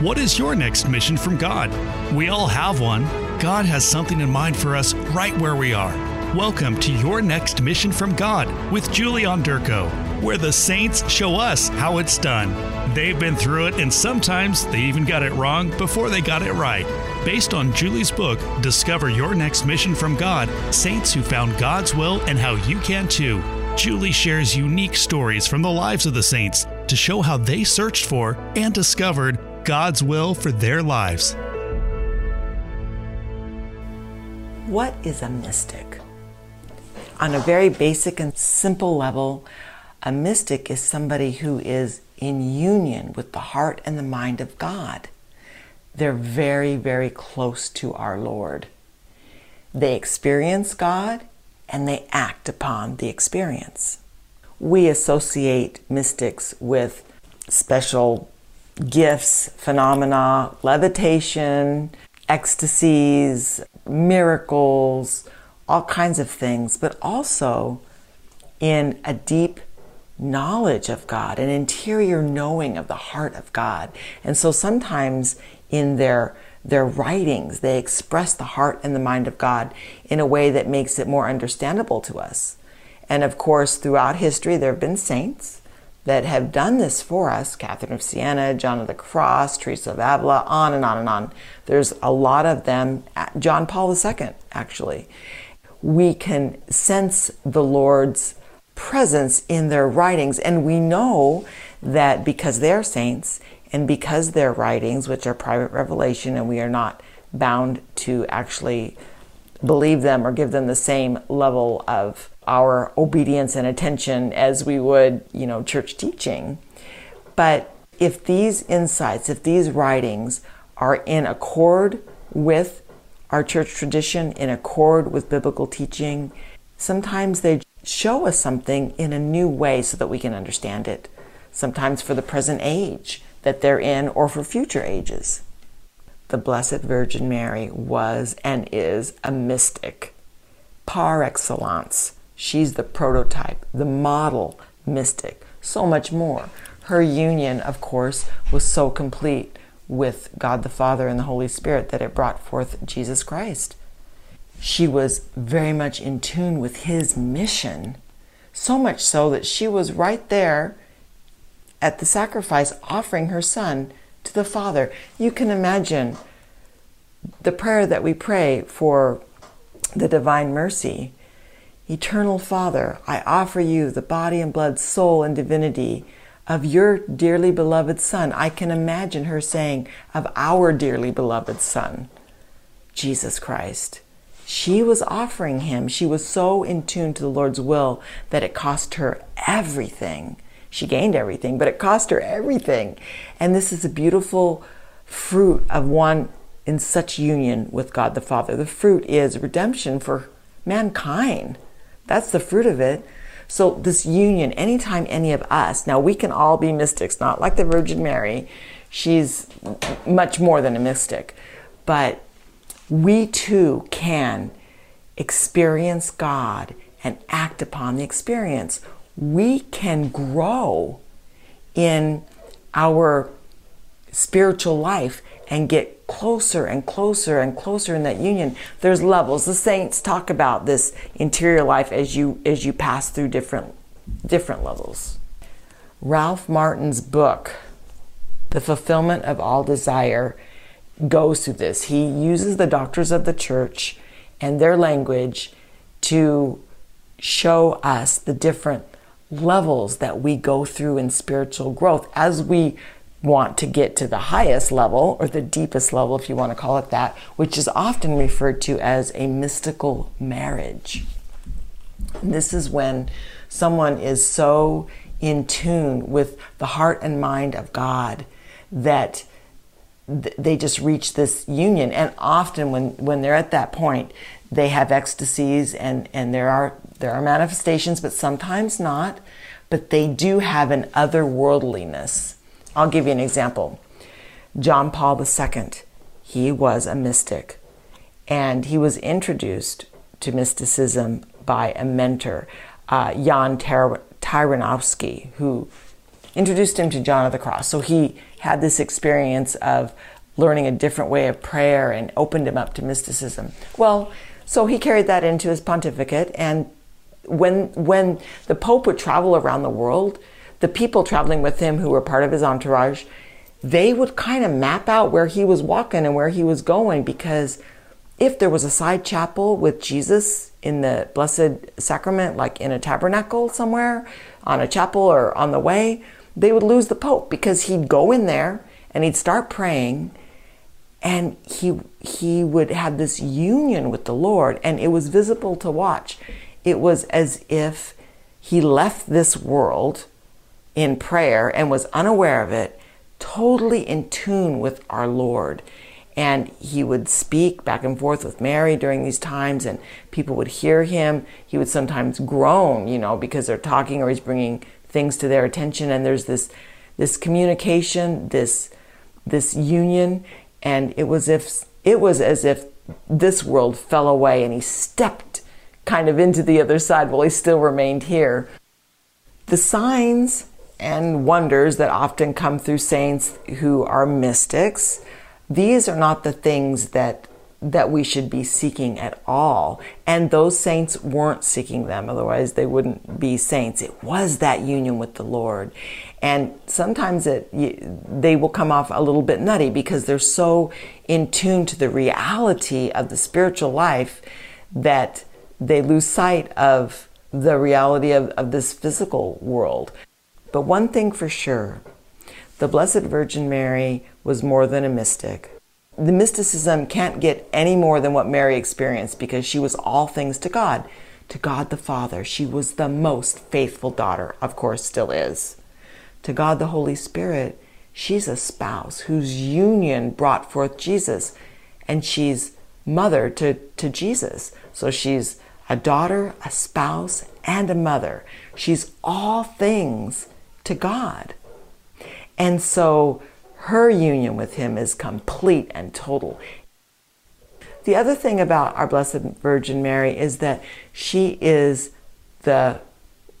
What is your next mission from God? We all have one. God has something in mind for us right where we are. Welcome to Your Next Mission from God with Julie Onderko, where the saints show us how it's done. They've been through it, and sometimes they even got it wrong before they got it right. Based on Julie's book, Discover Your Next Mission from God Saints Who Found God's Will and How You Can Too. Julie shares unique stories from the lives of the saints to show how they searched for and discovered God's will for their lives. What is a mystic? On a very basic and simple level, a mystic is somebody who is in union with the heart and the mind of God. They're very, very close to our Lord. They experience God and they act upon the experience. We associate mystics with special gifts, phenomena, levitation, ecstasies, miracles, all kinds of things, but also in a deep knowledge of God, an interior knowing of the heart of God. And so sometimes in their their writings, they express the heart and the mind of God in a way that makes it more understandable to us. And of course, throughout history, there have been saints that have done this for us Catherine of Siena, John of the Cross, Teresa of Avila, on and on and on. There's a lot of them, John Paul II, actually. We can sense the Lord's presence in their writings, and we know that because they're saints, and because their writings, which are private revelation, and we are not bound to actually believe them or give them the same level of our obedience and attention as we would, you know, church teaching. But if these insights, if these writings are in accord with our church tradition, in accord with biblical teaching, sometimes they show us something in a new way so that we can understand it. Sometimes for the present age that they're in or for future ages. The Blessed Virgin Mary was and is a mystic par excellence. She's the prototype, the model mystic, so much more. Her union, of course, was so complete with God the Father and the Holy Spirit that it brought forth Jesus Christ. She was very much in tune with His mission, so much so that she was right there at the sacrifice offering her son to the Father. You can imagine the prayer that we pray for the divine mercy. Eternal Father, I offer you the body and blood, soul and divinity of your dearly beloved Son. I can imagine her saying, of our dearly beloved Son, Jesus Christ. She was offering him. She was so in tune to the Lord's will that it cost her everything she gained everything, but it cost her everything. And this is a beautiful fruit of one in such union with God the Father. The fruit is redemption for mankind. That's the fruit of it. So, this union, anytime any of us, now we can all be mystics, not like the Virgin Mary, she's much more than a mystic, but we too can experience God and act upon the experience. We can grow in our spiritual life and get closer and closer and closer in that union there's levels. The saints talk about this interior life as you as you pass through different different levels. Ralph martin's book the fulfillment of all desire goes through this. He uses the doctors of the church and their language to show us the different levels that we go through in spiritual growth. As we want to get to the highest level or the deepest level, if you want to call it that, which is often referred to as a mystical marriage. This is when someone is so in tune with the heart and mind of God that they just reach this union. And often, when, when they're at that point, they have ecstasies and, and there are there are manifestations, but sometimes not. But they do have an otherworldliness. I'll give you an example. John Paul II, he was a mystic, and he was introduced to mysticism by a mentor, uh, Jan Tyranowski, who introduced him to John of the Cross. So he had this experience of learning a different way of prayer and opened him up to mysticism. Well, so he carried that into his pontificate and when when the pope would travel around the world, the people traveling with him who were part of his entourage, they would kind of map out where he was walking and where he was going because if there was a side chapel with Jesus in the Blessed Sacrament, like in a tabernacle somewhere, on a chapel or on the way, they would lose the Pope because he'd go in there and he'd start praying and he he would have this union with the Lord and it was visible to watch. It was as if he left this world in prayer and was unaware of it, totally in tune with our Lord and he would speak back and forth with Mary during these times, and people would hear him. He would sometimes groan, you know, because they're talking or he's bringing things to their attention, and there's this this communication, this this union, and it was if it was as if this world fell away and he stepped kind of into the other side while he still remained here. The signs and wonders that often come through saints who are mystics these are not the things that that we should be seeking at all. And those saints weren't seeking them, otherwise they wouldn't be saints. It was that union with the Lord. And sometimes it, they will come off a little bit nutty because they're so in tune to the reality of the spiritual life that they lose sight of the reality of, of this physical world. But one thing for sure, the Blessed Virgin Mary was more than a mystic. The mysticism can't get any more than what Mary experienced because she was all things to God. To God the Father, she was the most faithful daughter, of course, still is. To God the Holy Spirit, she's a spouse whose union brought forth Jesus, and she's mother to, to Jesus. So she's a daughter, a spouse, and a mother. She's all things to God. And so her union with him is complete and total. The other thing about our Blessed Virgin Mary is that she is the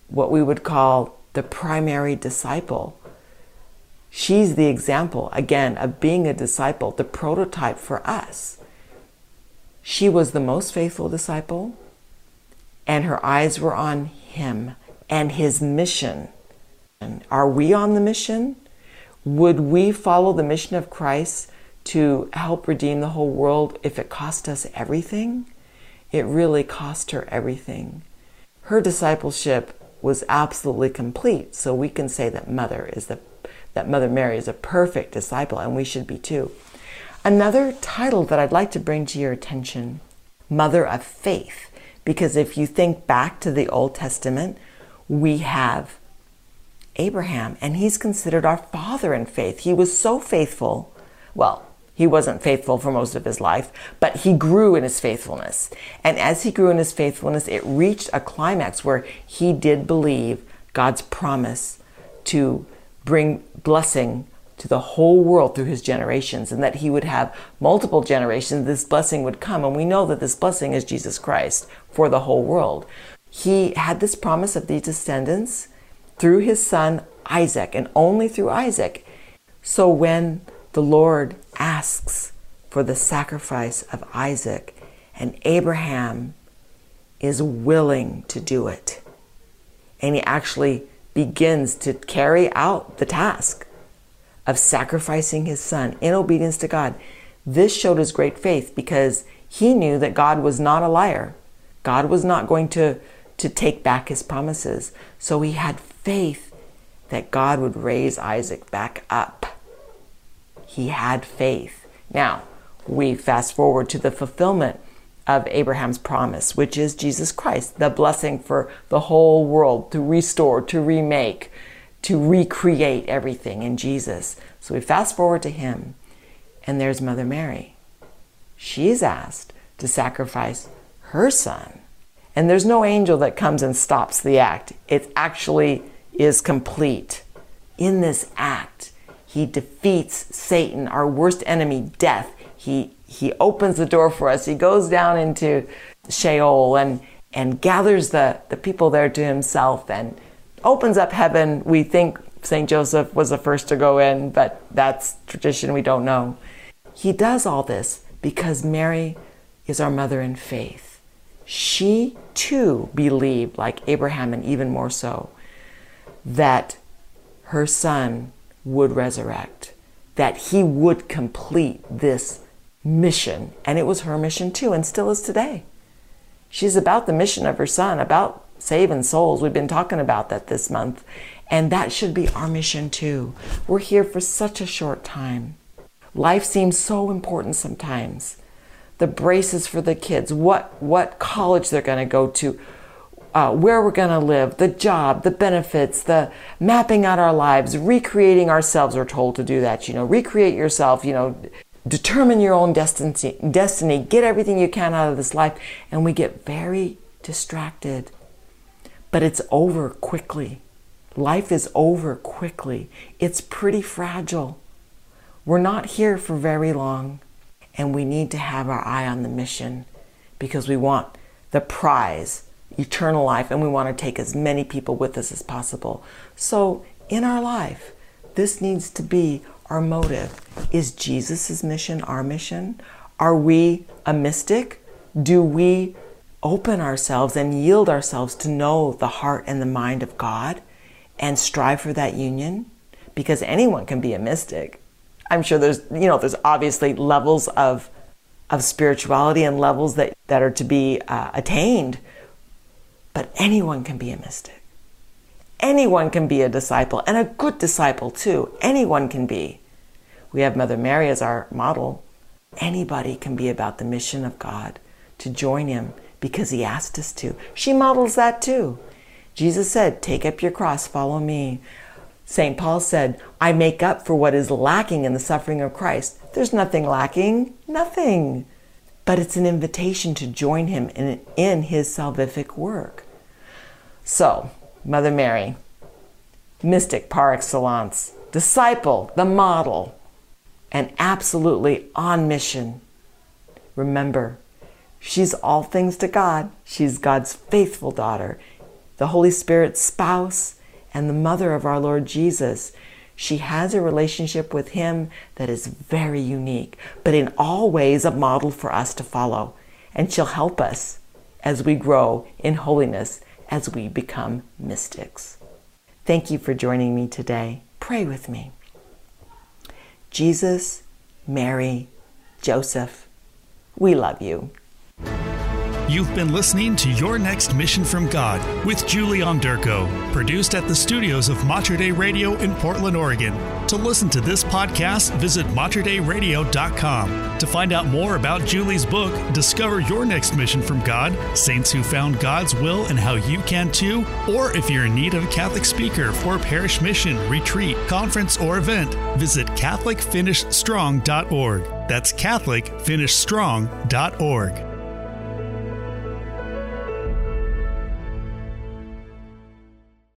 what we would call the primary disciple. She's the example, again, of being a disciple, the prototype for us. She was the most faithful disciple, and her eyes were on him and his mission. Are we on the mission? Would we follow the mission of Christ to help redeem the whole world if it cost us everything? It really cost her everything. Her discipleship was absolutely complete, so we can say that Mother is the that Mother Mary is a perfect disciple, and we should be too. Another title that I'd like to bring to your attention, Mother of Faith, because if you think back to the Old Testament, we have Abraham, and he's considered our father in faith. He was so faithful. Well, he wasn't faithful for most of his life, but he grew in his faithfulness. And as he grew in his faithfulness, it reached a climax where he did believe God's promise to bring blessing to the whole world through his generations and that he would have multiple generations. This blessing would come. And we know that this blessing is Jesus Christ for the whole world. He had this promise of these descendants through his son Isaac and only through Isaac. So when the Lord asks for the sacrifice of Isaac, and Abraham is willing to do it, and he actually begins to carry out the task of sacrificing his son in obedience to God. This showed his great faith because he knew that God was not a liar. God was not going to, to take back his promises. So he had faith that God would raise Isaac back up. He had faith. Now, we fast forward to the fulfillment of Abraham's promise, which is Jesus Christ, the blessing for the whole world to restore, to remake, to recreate everything in Jesus. So we fast forward to him, and there's Mother Mary. She's asked to sacrifice her son. And there's no angel that comes and stops the act. It's actually is complete. In this act, he defeats Satan, our worst enemy, death. He, he opens the door for us. He goes down into Sheol and, and gathers the, the people there to himself and opens up heaven, we think St. Joseph was the first to go in, but that's tradition, we don't know. He does all this because Mary is our mother in faith. She too believed, like Abraham and even more so, that her son would resurrect, that he would complete this mission. And it was her mission too, and still is today. She's about the mission of her son, about saving souls. We've been talking about that this month. And that should be our mission too. We're here for such a short time. Life seems so important sometimes. The braces for the kids, what, what college they're going to go to, uh, where we're going to live, the job, the benefits, the mapping out our lives, recreating ourselves. We're told to do that. You know, recreate yourself. You know, determine your own destiny. Destiny. Get everything you can out of this life, and we get very distracted. But it's over quickly. Life is over quickly. It's pretty fragile. We're not here for very long, and we need to have our eye on the mission because we want the prize eternal life, and we want to take as many people with us as possible. So, in our life, this needs to be our motive. Is Jesus' mission our mission? Are we a mystic? Do we open ourselves and yield ourselves to know the heart and the mind of God and strive for that union? Because anyone can be a mystic. I'm sure there's, you know, there's obviously levels of of spirituality and levels that, that are to be uh, attained but anyone can be a mystic. Anyone can be a disciple, and a good disciple too. Anyone can be. We have Mother Mary as our model. Anybody can be about the mission of God to join Him because He asked us to. She models that too. Jesus said, Take up your cross, follow me. St. Paul said, I make up for what is lacking in the suffering of Christ. There's nothing lacking, nothing but it's an invitation to join him in, in his salvific work. So, Mother Mary, mystic par excellence, disciple, the model, and absolutely on mission. Remember, she's all things to God. She's God's faithful daughter, the Holy Spirit's spouse, and the mother of our Lord Jesus. She has a relationship with Him that is very unique, but in all ways a model for us to follow. And she'll help us as we grow in holiness, as we become mystics. Thank you for joining me today. Pray with me. Jesus, Mary, Joseph, we love you. You've been listening to Your Next Mission from God with Julie Onderko, produced at the studios of Mater Dei Radio in Portland, Oregon. To listen to this podcast, visit materdeiradio.com. To find out more about Julie's book, Discover Your Next Mission from God Saints Who Found God's Will and How You Can Too, or if you're in need of a Catholic speaker for parish mission, retreat, conference, or event, visit CatholicFinishStrong.org. That's CatholicFinishStrong.org.